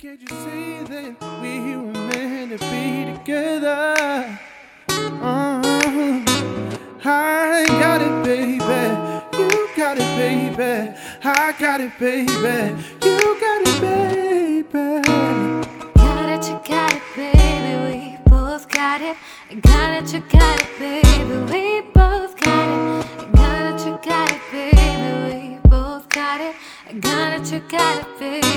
can't you see that we were meant to be together? Uh, I got it, baby. You got it, baby. I got it, baby. You got it, baby. Got it, you got it, baby. We both got it. I got it, you got it, baby. We both got it. I got it, you got it, baby. We both got it. I got it, you got it, baby.